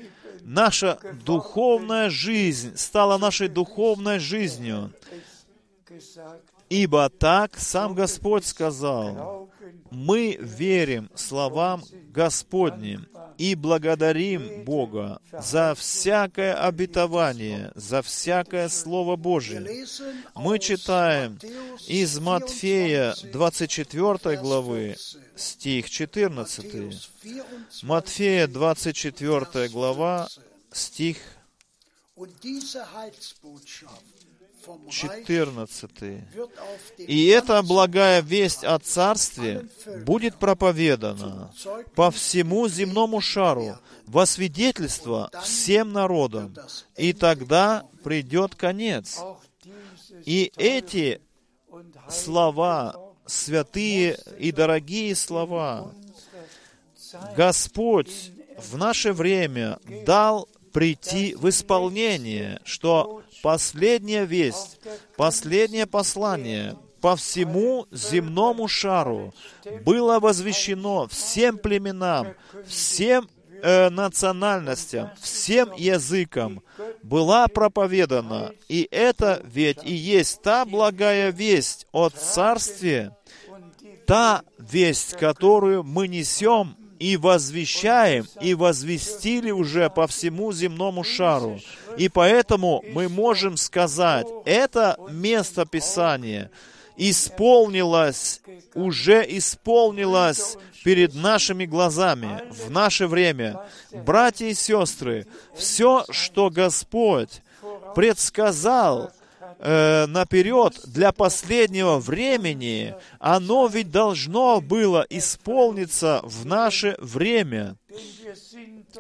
наша духовная жизнь, стала нашей духовной жизнью. Ибо так сам Господь сказал, мы верим словам Господним и благодарим Бога за всякое обетование, за всякое Слово Божие. Мы читаем из Матфея 24 главы, стих 14. Матфея 24 глава, стих 14. И эта благая весть о Царстве будет проповедана по всему земному шару во свидетельство всем народам, и тогда придет конец. И эти слова, святые и дорогие слова, Господь в наше время дал прийти в исполнение, что последняя весть, последнее послание по всему земному шару было возвещено всем племенам, всем э, национальностям, всем языкам, была проповедана. И это ведь и есть та благая весть о Царстве, та весть, которую мы несем и возвещаем, и возвестили уже по всему земному шару. И поэтому мы можем сказать, это место Писания исполнилось, уже исполнилось перед нашими глазами в наше время. Братья и сестры, все, что Господь предсказал э, наперед для последнего времени, оно ведь должно было исполниться в наше время.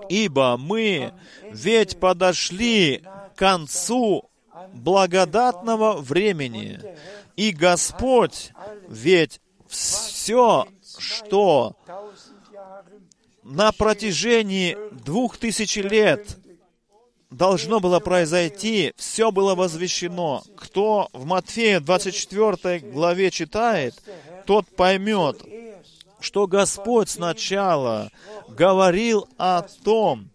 Ибо мы ведь подошли к концу благодатного времени. И Господь ведь все, что на протяжении двух тысяч лет должно было произойти, все было возвещено. Кто в Матфея 24 главе читает, тот поймет, что Господь сначала говорил о том,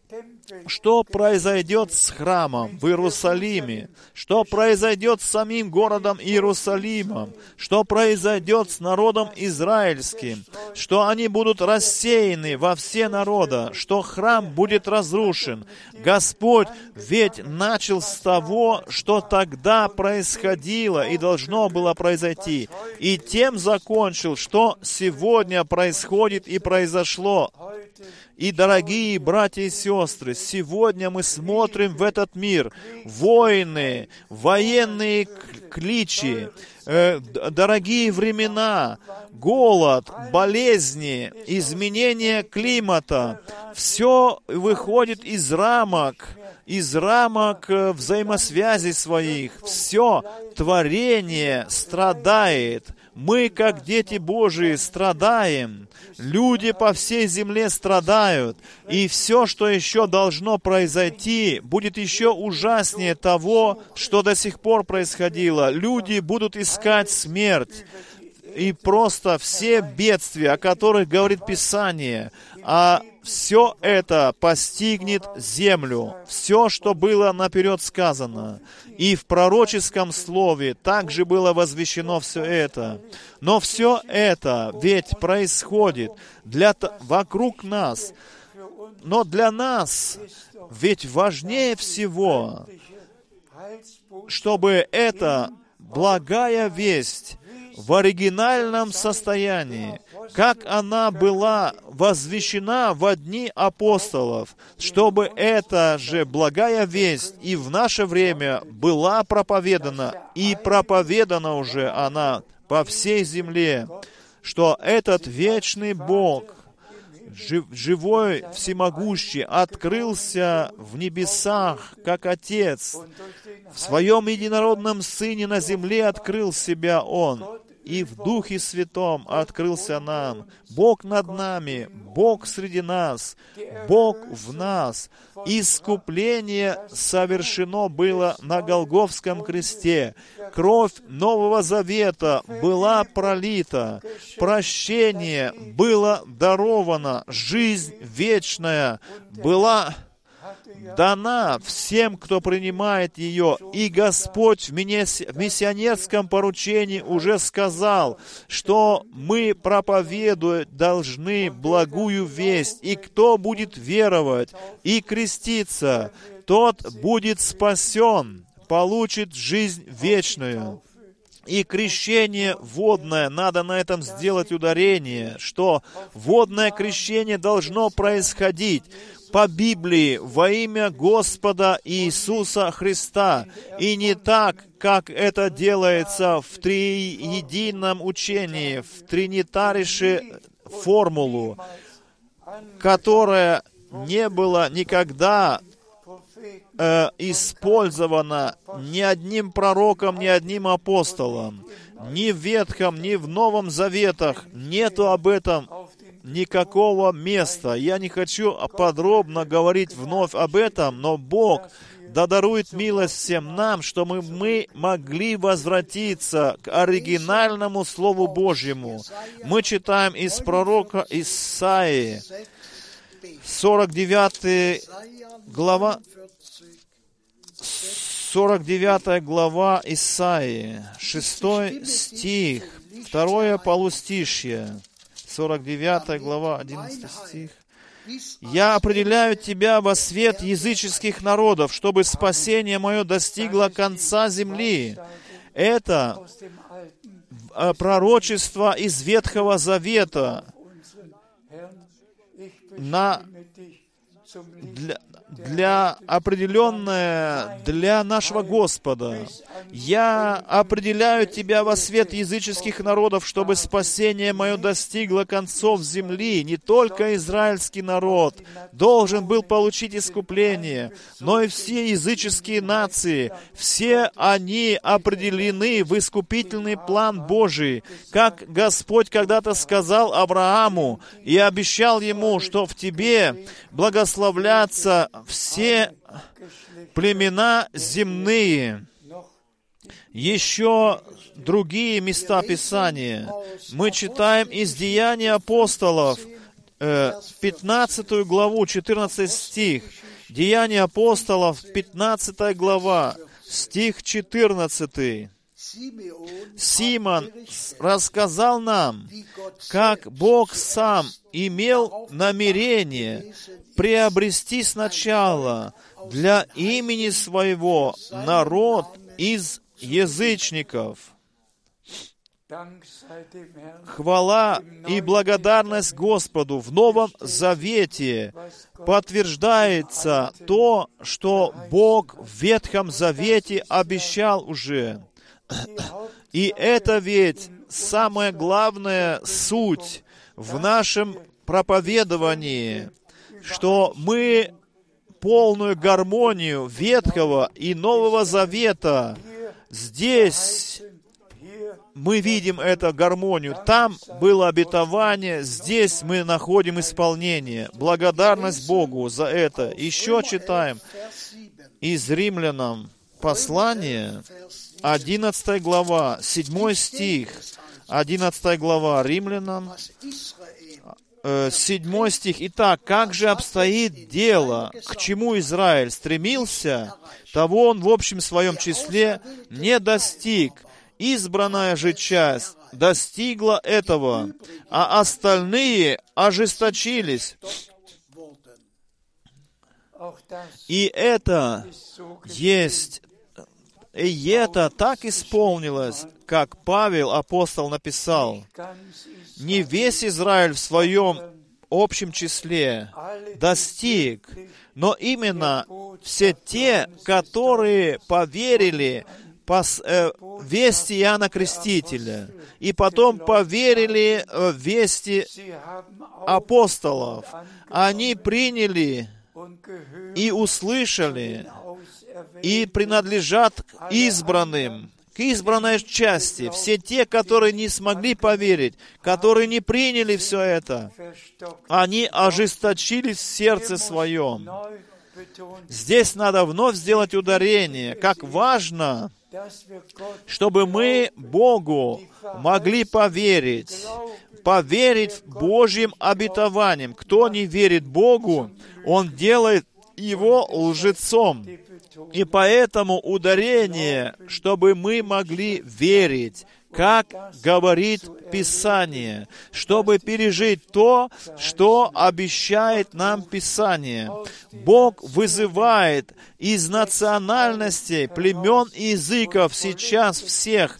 что произойдет с храмом в Иерусалиме, что произойдет с самим городом Иерусалимом, что произойдет с народом израильским, что они будут рассеяны во все народа, что храм будет разрушен. Господь ведь начал с того, что тогда происходило и должно было произойти, и тем закончил, что сегодня происходит и произошло. И, дорогие братья и сестры, сегодня мы смотрим в этот мир. Войны, военные кличи, э, дорогие времена, голод, болезни, изменение климата. Все выходит из рамок, из рамок э, взаимосвязи своих. Все творение страдает. Мы, как дети Божии, страдаем. Люди по всей земле страдают. И все, что еще должно произойти, будет еще ужаснее того, что до сих пор происходило. Люди будут искать смерть. И просто все бедствия, о которых говорит Писание, а все это постигнет землю. Все, что было наперед сказано. И в пророческом слове также было возвещено все это. Но все это ведь происходит для, вокруг нас. Но для нас ведь важнее всего, чтобы эта благая весть в оригинальном состоянии, как она была возвещена во дни апостолов, чтобы эта же благая весть и в наше время была проповедана, и проповедана уже она по всей земле, что этот вечный Бог, жив- живой, всемогущий, открылся в небесах, как Отец. В своем единородном Сыне на земле открыл себя Он. И в Духе Святом открылся нам. Бог над нами, Бог среди нас, Бог в нас. Искупление совершено было на Голговском кресте. Кровь Нового Завета была пролита. Прощение было даровано. Жизнь вечная была дана всем, кто принимает ее. И Господь в миссионерском поручении уже сказал, что мы проповедовать должны благую весть. И кто будет веровать и креститься, тот будет спасен, получит жизнь вечную. И крещение водное, надо на этом сделать ударение, что водное крещение должно происходить по Библии во имя Господа Иисуса Христа, и не так, как это делается в триедином учении, в тринитарише формулу, которая не была никогда э, использована ни одним пророком, ни одним апостолом. Ни в Ветхом, ни в Новом Заветах нету об этом никакого места. Я не хочу подробно говорить вновь об этом, но Бог да дарует милость всем нам, чтобы мы могли возвратиться к оригинальному Слову Божьему. Мы читаем из пророка Исаии, 49 глава, 49 глава Исаии, 6 стих, второе полустишье. 49 глава, 11 стих. «Я определяю тебя во свет языческих народов, чтобы спасение мое достигло конца земли». Это э, пророчество из Ветхого Завета. На, для, для определенное для нашего Господа. Я определяю тебя во свет языческих народов, чтобы спасение мое достигло концов земли. Не только израильский народ должен был получить искупление, но и все языческие нации. Все они определены в искупительный план Божий, как Господь когда-то сказал Аврааму и обещал ему, что в тебе благословлятся все племена земные. Еще другие места Писания. Мы читаем из Деяний апостолов, 15 э, главу, 14 стих. Деяния апостолов, 15 глава, стих 14. Симон рассказал нам, как Бог сам имел намерение приобрести сначала для имени своего народ из язычников. Хвала и благодарность Господу в Новом Завете подтверждается то, что Бог в Ветхом Завете обещал уже. И это ведь самая главная суть в нашем проповедовании, что мы полную гармонию Ветхого и Нового Завета здесь мы видим эту гармонию. Там было обетование, здесь мы находим исполнение. Благодарность Богу за это. Еще читаем из Римлянам послание, 11 глава, 7 стих, 11 глава Римлянам, 7 э, стих. Итак, как же обстоит дело, к чему Израиль стремился, того он в общем своем числе не достиг. Избранная же часть достигла этого, а остальные ожесточились. И это есть и это так исполнилось, как Павел, апостол, написал, «Не весь Израиль в своем общем числе достиг, но именно все те, которые поверили по э, вести Иоанна Крестителя, и потом поверили в вести апостолов, они приняли и услышали и принадлежат избранным, к избранной части, все те, которые не смогли поверить, которые не приняли все это, они ожесточились в сердце своем. Здесь надо вновь сделать ударение, как важно, чтобы мы Богу могли поверить, поверить Божьим обетованиям. Кто не верит Богу, он делает его лжецом. И поэтому ударение, чтобы мы могли верить, как говорит Писание, чтобы пережить то, что обещает нам Писание. Бог вызывает из национальностей, племен и языков сейчас всех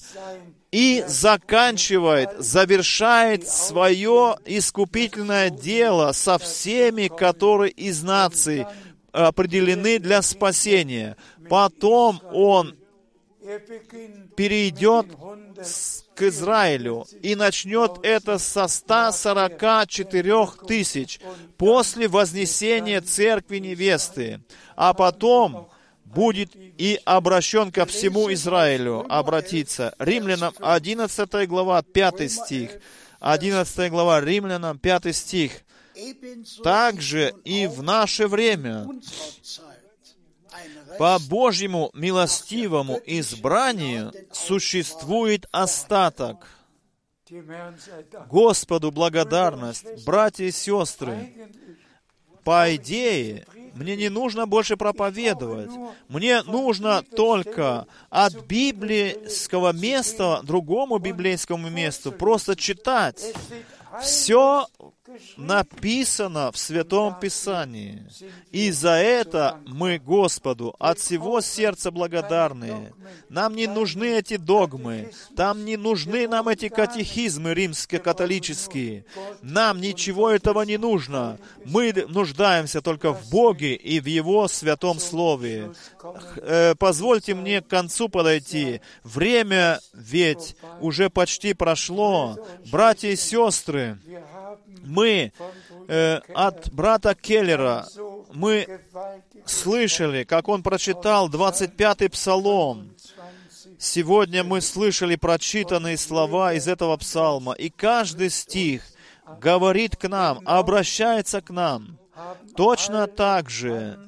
и заканчивает, завершает свое искупительное дело со всеми, которые из наций определены для спасения. Потом Он перейдет к Израилю и начнет это со 144 тысяч после вознесения церкви невесты, а потом будет и обращен ко всему Израилю, обратиться. Римлянам 11 глава, 5 стих. 11 глава Римлянам, 5 стих. Также и в наше время по Божьему милостивому избранию существует остаток. Господу благодарность, братья и сестры. По идее, мне не нужно больше проповедовать. Мне нужно только от библейского места другому библейскому месту просто читать. Все написано в Святом Писании. И за это мы Господу от всего сердца благодарны. Нам не нужны эти догмы, там не нужны нам эти катехизмы римско-католические. Нам ничего этого не нужно. Мы нуждаемся только в Боге и в Его Святом Слове. Э, позвольте мне к концу подойти. Время ведь уже почти прошло. Братья и сестры, мы э, от брата Келлера, мы слышали, как он прочитал 25-й псалом. Сегодня мы слышали прочитанные слова из этого псалма, и каждый стих говорит к нам, обращается к нам. Точно так же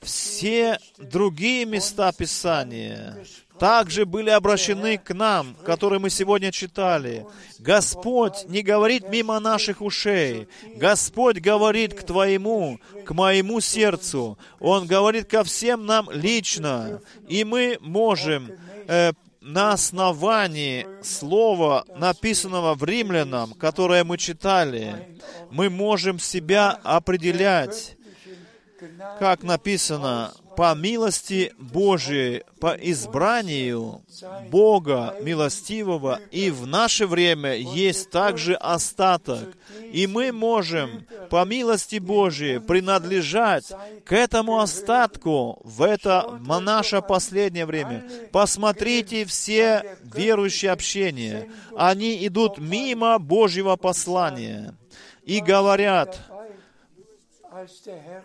все другие места Писания также были обращены к нам, которые мы сегодня читали. Господь не говорит мимо наших ушей. Господь говорит к Твоему, к моему сердцу. Он говорит ко всем нам лично. И мы можем э, на основании слова, написанного в Римлянам, которое мы читали, мы можем себя определять, как написано, по милости Божией, по избранию Бога милостивого, и в наше время есть также остаток. И мы можем по милости Божией принадлежать к этому остатку в это наше последнее время. Посмотрите все верующие общения. Они идут мимо Божьего послания и говорят,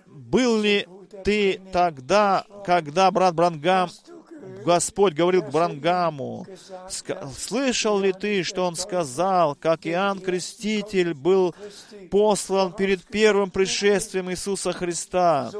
был ли ты тогда, когда брат Брангам, Господь говорил к Брангаму, слышал ли ты, что он сказал, как Иоанн Креститель был послан перед первым пришествием Иисуса Христа,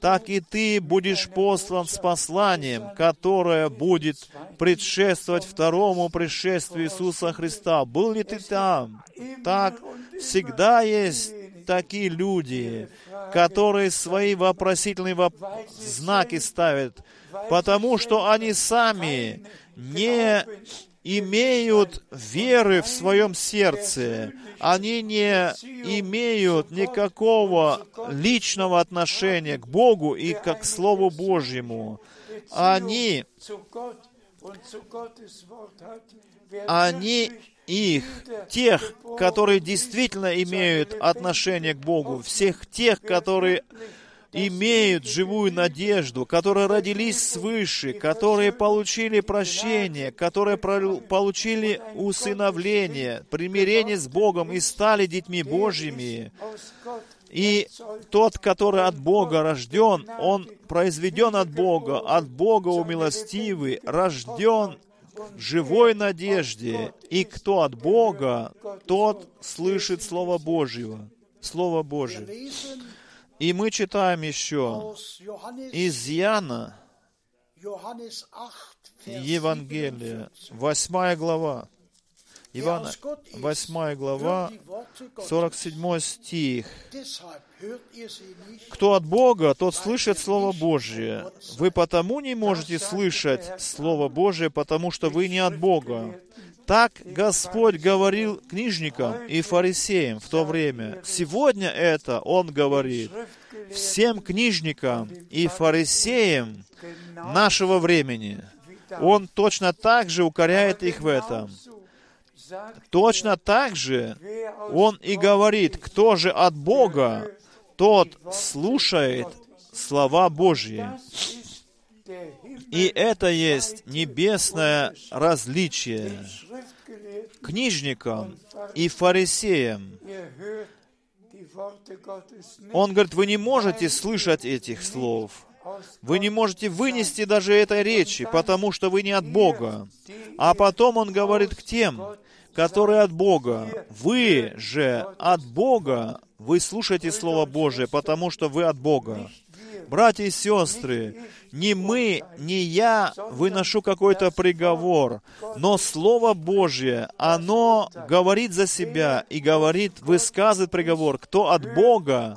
так и ты будешь послан с посланием, которое будет предшествовать второму пришествию Иисуса Христа. Был ли ты там? Так всегда есть такие люди, которые свои вопросительные воп... знаки ставят, потому что они сами не имеют веры в своем сердце, они не имеют никакого личного отношения к Богу и к Слову Божьему. Они, они их, тех, которые действительно имеют отношение к Богу, всех тех, которые имеют живую надежду, которые родились свыше, которые получили прощение, которые получили усыновление, примирение с Богом и стали детьми Божьими. И тот, который от Бога рожден, он произведен от Бога, от Бога умилостивый, рожден живой надежде, и кто от Бога, тот слышит Слово Божьего. Слово Божье. И мы читаем еще из Яна, Johannes 8, Vers Евангелие, 57. 8 глава. Ивана, aus Gott ist, 8 глава, hört die Worte Gottes. 47 стих. Кто от Бога, тот слышит Слово Божье. Вы потому не можете слышать Слово Божье, потому что вы не от Бога. Так Господь говорил книжникам и фарисеям в то время. Сегодня это Он говорит всем книжникам и фарисеям нашего времени. Он точно так же укоряет их в этом. Точно так же Он и говорит, кто же от Бога, тот слушает слова Божьи. И это есть небесное различие книжникам и фарисеям. Он говорит, вы не можете слышать этих слов. Вы не можете вынести даже этой речи, потому что вы не от Бога. А потом он говорит к тем, которые от Бога. Вы же от Бога, вы слушаете Слово Божие, потому что вы от Бога. Братья и сестры, не мы, не я выношу какой-то приговор, но Слово Божье, оно говорит за себя и говорит, высказывает приговор. Кто от Бога,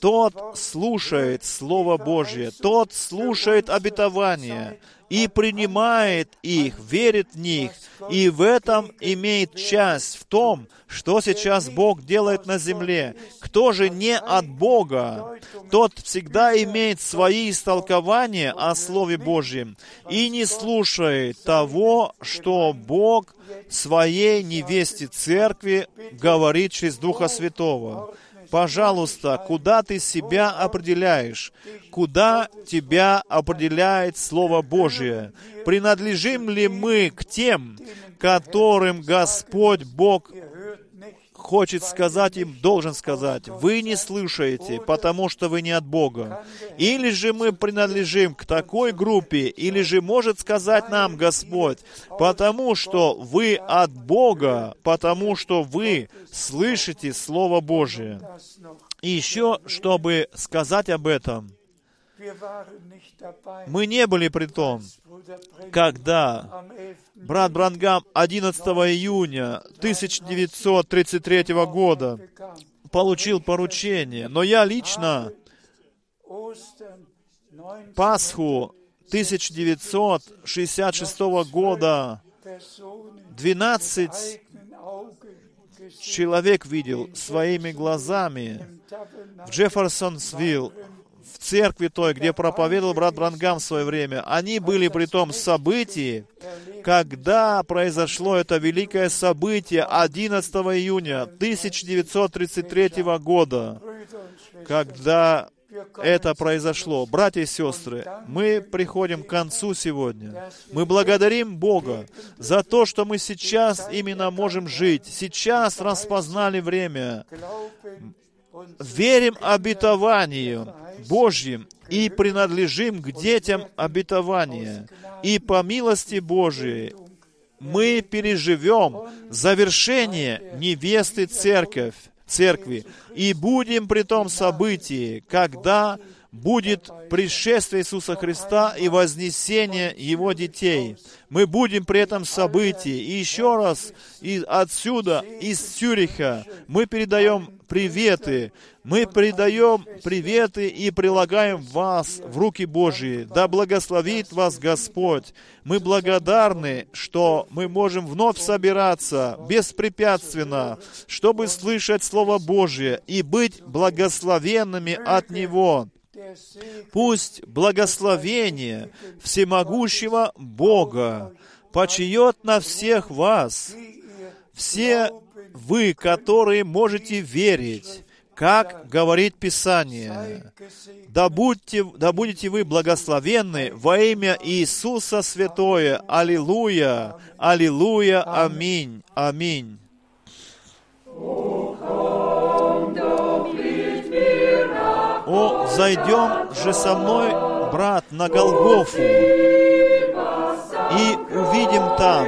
тот слушает Слово Божье, тот слушает обетование и принимает их, верит в них, и в этом имеет часть в том, что сейчас Бог делает на земле. Кто же не от Бога, тот всегда имеет свои истолкования о Слове Божьем и не слушает того, что Бог своей невесте церкви говорит через Духа Святого. Пожалуйста, куда ты себя определяешь? Куда тебя определяет Слово Божье? Принадлежим ли мы к тем, которым Господь Бог хочет сказать им, должен сказать, вы не слышаете, потому что вы не от Бога. Или же мы принадлежим к такой группе, или же может сказать нам Господь, потому что вы от Бога, потому что вы слышите Слово Божие. И еще, чтобы сказать об этом, мы не были при том, когда брат Брангам 11 июня 1933 года получил поручение. Но я лично Пасху 1966 года 12 человек видел своими глазами в Джефферсонсвилл, в церкви той, где проповедовал брат Брангам в свое время. Они были при том событии, когда произошло это великое событие 11 июня 1933 года, когда это произошло. Братья и сестры, мы приходим к концу сегодня. Мы благодарим Бога за то, что мы сейчас именно можем жить. Сейчас распознали время. Верим обетованию Божьим и принадлежим к детям обетования. И по милости Божией мы переживем завершение невесты церковь, церкви. И будем при том событии, когда будет пришествие Иисуса Христа и вознесение Его детей. Мы будем при этом событии. И еще раз, и отсюда, из Цюриха, мы передаем приветы. Мы передаем приветы и прилагаем вас в руки Божьи. Да благословит вас Господь. Мы благодарны, что мы можем вновь собираться беспрепятственно, чтобы слышать Слово Божье и быть благословенными от Него. Пусть благословение всемогущего Бога почиет на всех вас, все вы, которые можете верить, как говорит Писание. Да, будьте, да будете вы благословенны во имя Иисуса Святое. Аллилуйя, аллилуйя, аминь, аминь. О, зайдем же со мной, брат, на Голгофу и видим там,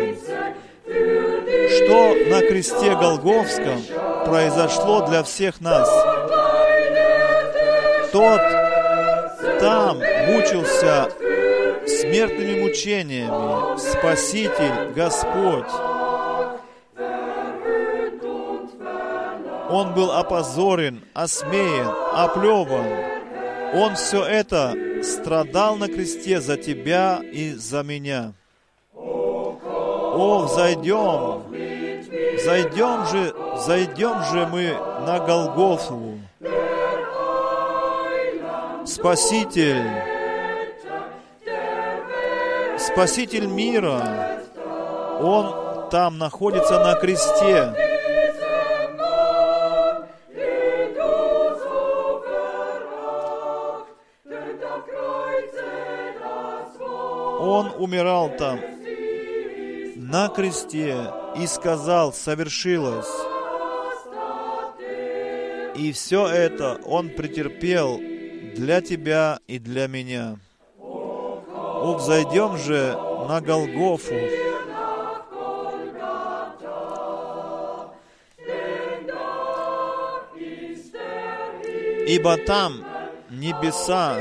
что на кресте Голговском произошло для всех нас. Тот там мучился смертными мучениями, Спаситель, Господь. Он был опозорен, осмеян, оплеван. Он все это страдал на кресте за тебя и за меня. О, зайдем, зайдем же, зайдем же мы на Голгофу. Спаситель, Спаситель мира, Он там находится на кресте. Он умирал там на кресте и сказал, совершилось. И все это Он претерпел для тебя и для меня. О, взойдем же на Голгофу. Ибо там небеса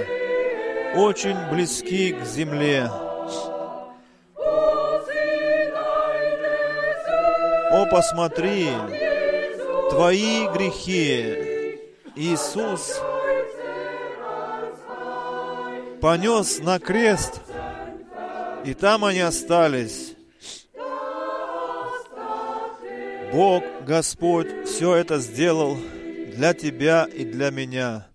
очень близки к земле. О, посмотри, твои грехи Иисус понес на крест, и там они остались. Бог, Господь, все это сделал для тебя и для меня.